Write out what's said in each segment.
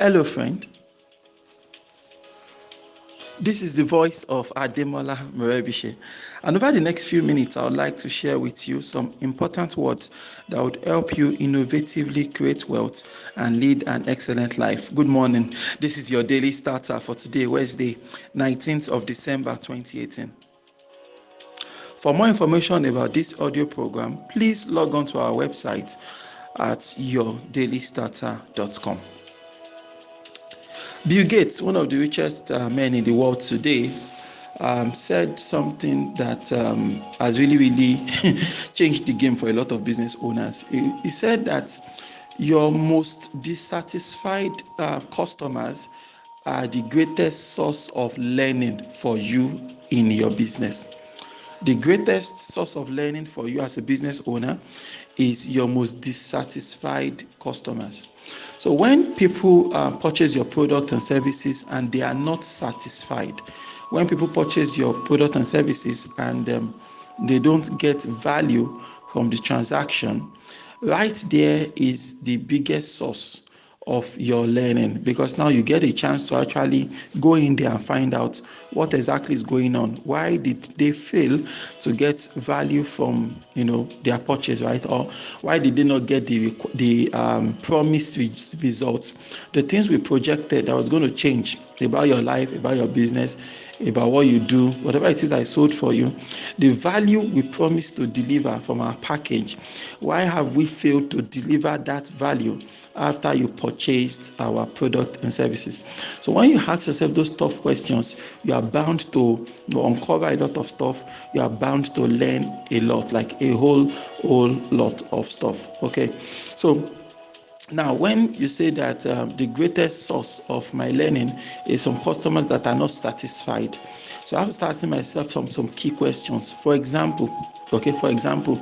Hello, friend. This is the voice of Ademola Morebise. And over the next few minutes, I would like to share with you some important words that would help you innovatively create wealth and lead an excellent life. Good morning. This is your daily starter for today, Wednesday, 19th of December 2018. For more information about this audio program, please log on to our website at yourdailystarter.com. Bill Gates, one of the richest uh, men in the world today, um, said something that um, has really, really changed the game for a lot of business owners. He, he said that your most dissatisfied uh, customers are the greatest source of learning for you in your business. The greatest source of learning for you as a business owner is your most dissatisfied customers. So, when people uh, purchase your product and services and they are not satisfied, when people purchase your product and services and um, they don't get value from the transaction, right there is the biggest source of your learning. Because now you get a chance to actually go in there and find out what exactly is going on. Why did they fail to get value from you know their purchase right? Or why did they not get the the um, promised results? The things we projected that was going to change about your life about your business about what you do, whatever it is I sold for you, the value we promised to deliver from our package. Why have we failed to deliver that value after you purchased our product and services? So when you ask yourself those tough questions, you are bound to uncover a lot of stuff. You are bound to learn a lot, like a whole whole lot of stuff. Okay, so now, when you say that um, the greatest source of my learning is some customers that are not satisfied, so I have to start asking myself some, some key questions. For example, okay, for example,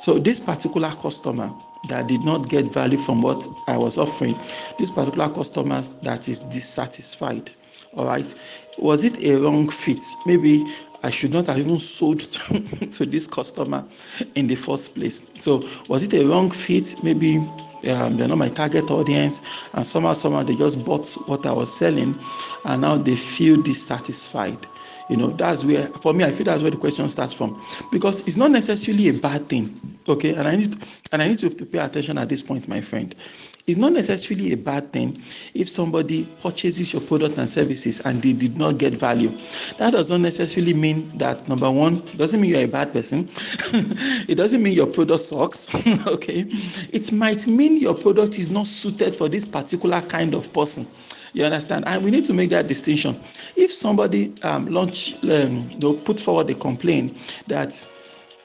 so this particular customer that did not get value from what I was offering, this particular customer that is dissatisfied, all right, was it a wrong fit? Maybe I should not have even sold to, to this customer in the first place. So, was it a wrong fit? Maybe um, they're not my target audience, and somehow, somehow they just bought what I was selling, and now they feel dissatisfied. You know, that's where for me, I feel that's where the question starts from, because it's not necessarily a bad thing. Okay, and I need and I need to pay attention at this point, my friend. It's not necessarily a bad thing if somebody purchases your product and services and they did not get value. That does not necessarily mean that number one, doesn't mean you're a bad person. it doesn't mean your product sucks. okay. It might mean your product is not suited for this particular kind of person. You understand? And we need to make that distinction. If somebody um, launch, um, you know, put forward a complaint that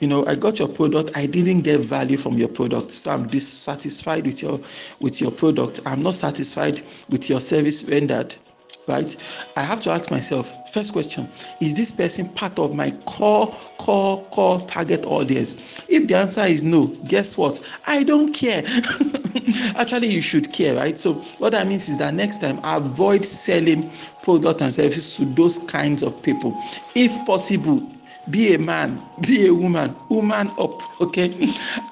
you know i got your product i didn't get value from your product so i'm dissatisfied with your with your product i'm not satisfied with your service rendered right? I have to ask myself first question is this person part of my core core core target audience? If the answer is no guess what? I don't care. Actually you should care right? So what that means is that next time avoid selling product and services to those kinds of people. If possible be a man be a woman woman up okay?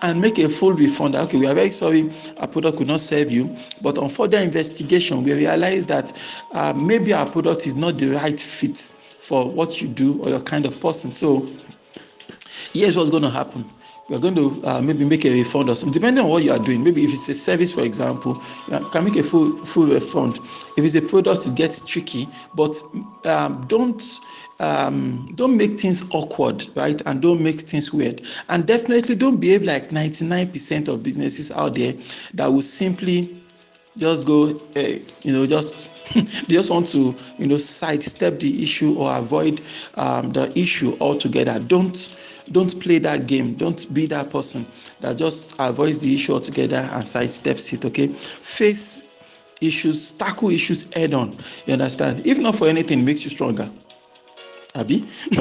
And make a full refund. Okay we are very sorry our product could not serve you but on further investigation we realize that uh, maybe our product is not the right fit for what you do or your kind of person. So here's what's going to happen we are going to uh, maybe make a refund or something, depending on what you are doing. Maybe if it's a service, for example, you can make a full full refund. If it's a product, it gets tricky, but um, don't um, don't make things awkward, right? And don't make things weird. And definitely don't behave like 99% of businesses out there that will simply just go uh, you know just they just want to you know sidestep the issue or avoid um, the issue altogether. Don't don't play that game. Don't be that person that just avoids the issue altogether and sidesteps it okay? Face issues tackle issues head on. You understand? If not for anything makes you stronger Abby,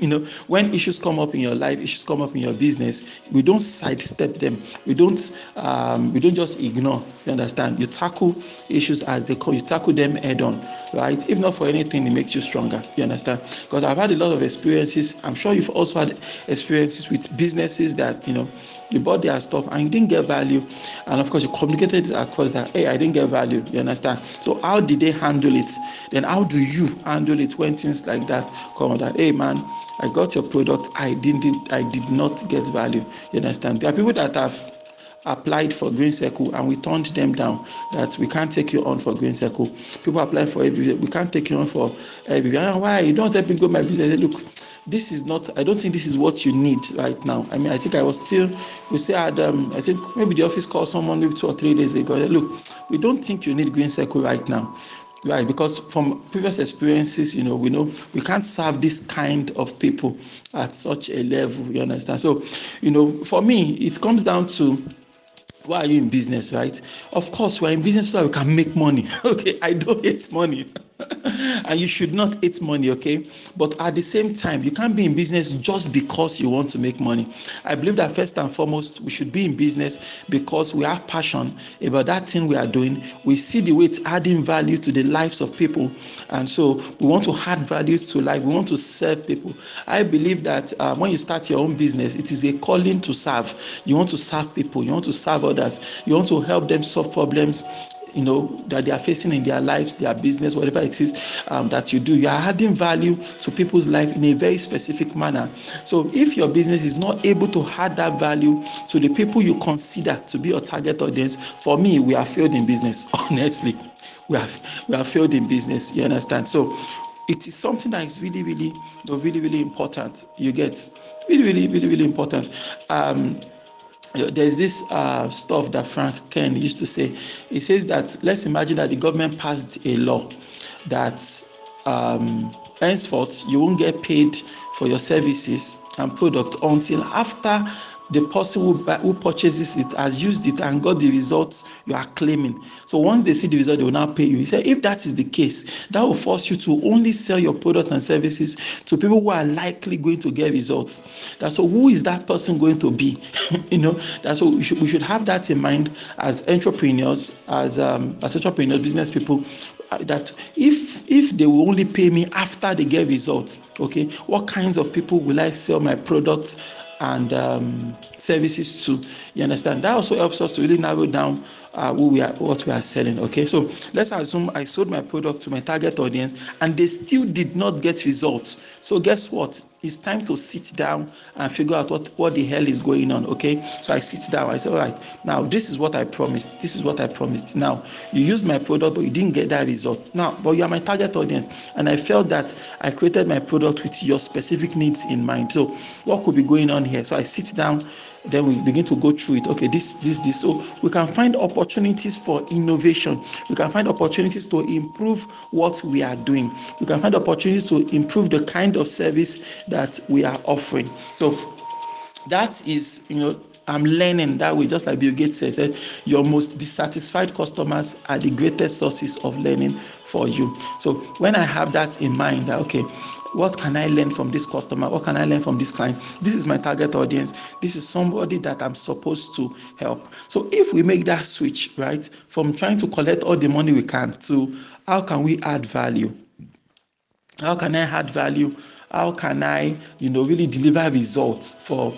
you know, when issues come up in your life, issues come up in your business, we don't sidestep them. We don't um, we don't just ignore. You understand? You tackle issues as they come. You tackle them head on, right? If not for anything, it makes you stronger. You understand? Because I've had a lot of experiences. I'm sure you've also had experiences with businesses that you know you bought their stuff and you didn't get value and of course you communicated across that hey i didn't get value you understand so how did they handle it then how do you handle it when things like that come that hey man i got your product i didn't i did not get value. You understand? There are people that have applied for green circle and we turned them down that we can't take you on for green circle. People apply for every we can't take you on for every why? You don't help me go my business. Look this is not i don't think this is what you need right now. I mean i think i was still we say had um, i think maybe the office called someone maybe two or three days ago. Look we don't think you need green circle right now right because from previous experiences you know we know we can't serve this kind of people at such a level you understand? So you know for me it comes down to why are you in business right? Of course we're in business so that we can make money. Okay i don't hate money and you should not hate money, okay? But at the same time, you can't be in business just because you want to make money. I believe that first and foremost, we should be in business because we have passion about that thing we are doing. We see the way it's adding value to the lives of people, and so we want to add values to life. We want to serve people. I believe that uh, when you start your own business, it is a calling to serve. You want to serve people. You want to serve others. You want to help them solve problems you know that they are facing in their lives their business whatever it is um, that you do you are adding value to people's life in a very specific manner. So if your business is not able to add that value to the people you consider to be your target audience for me we are failed in business honestly. We have we have failed in business you understand? So it is something that is really really really really important. You get? Really really really really important. Um there's this uh, stuff that Frank Kern used to say. He says that let's imagine that the government passed a law that um, henceforth you won't get paid for your services and product until after the person who, who purchases it has used it and got the results you are claiming. So once they see the result, they will now pay you. He said, if that is the case, that will force you to only sell your product and services to people who are likely going to get results. That's so who is that person going to be? you know, that's so we should, we should have that in mind as entrepreneurs, as um, as entrepreneurs, business people, uh, that if if they will only pay me after they get results, okay, what kinds of people will I sell my product and um, services too. You understand? That also helps us to really narrow down uh, who we are, what we are selling. Okay, so let's assume I sold my product to my target audience and they still did not get results. So guess what? It's time to sit down and figure out what, what the hell is going on. Okay, so I sit down. I say, all right, now this is what I promised. This is what I promised. Now you used my product, but you didn't get that result. Now, but you are my target audience, and I felt that I created my product with your specific needs in mind. So what could be going on here? So I sit down then we begin to go through it. Okay this this this. So we can find opportunities for innovation. We can find opportunities to improve what we are doing. We can find opportunities to improve the kind of service that we are offering. So that is you know I'm learning that way, just like Bill Gates said, your most dissatisfied customers are the greatest sources of learning for you. So when I have that in mind, that okay, what can I learn from this customer? What can I learn from this client? This is my target audience. This is somebody that I'm supposed to help. So if we make that switch, right, from trying to collect all the money we can to how can we add value? How can I add value? How can I, you know, really deliver results for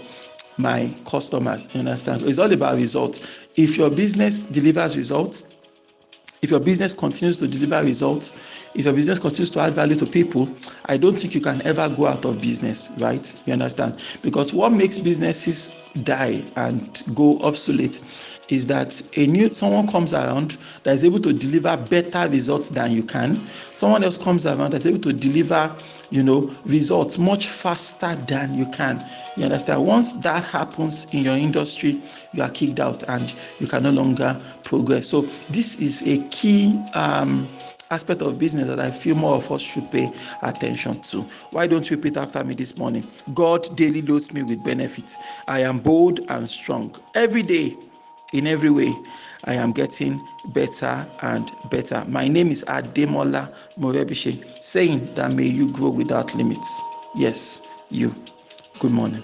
my customers. You understand? It's all about results. If your business delivers results, if your business continues to deliver results, if your business continues to add value to people, I don't think you can ever go out of business, right? You understand? Because what makes businesses die and go obsolete is that a new someone comes around that is able to deliver better results than you can. Someone else comes around that's able to deliver, you know, results much faster than you can. You understand? Once that happens in your industry, you are kicked out and you can no longer progress. So this is a key um, aspect of business that I feel more of us should pay attention to. Why don't you repeat after me this morning? God daily loads me with benefits. I am bold and strong. Every day, in every way, I am getting better and better. My name is Ademola Morebise, saying that may you grow without limits. Yes, you. Good morning.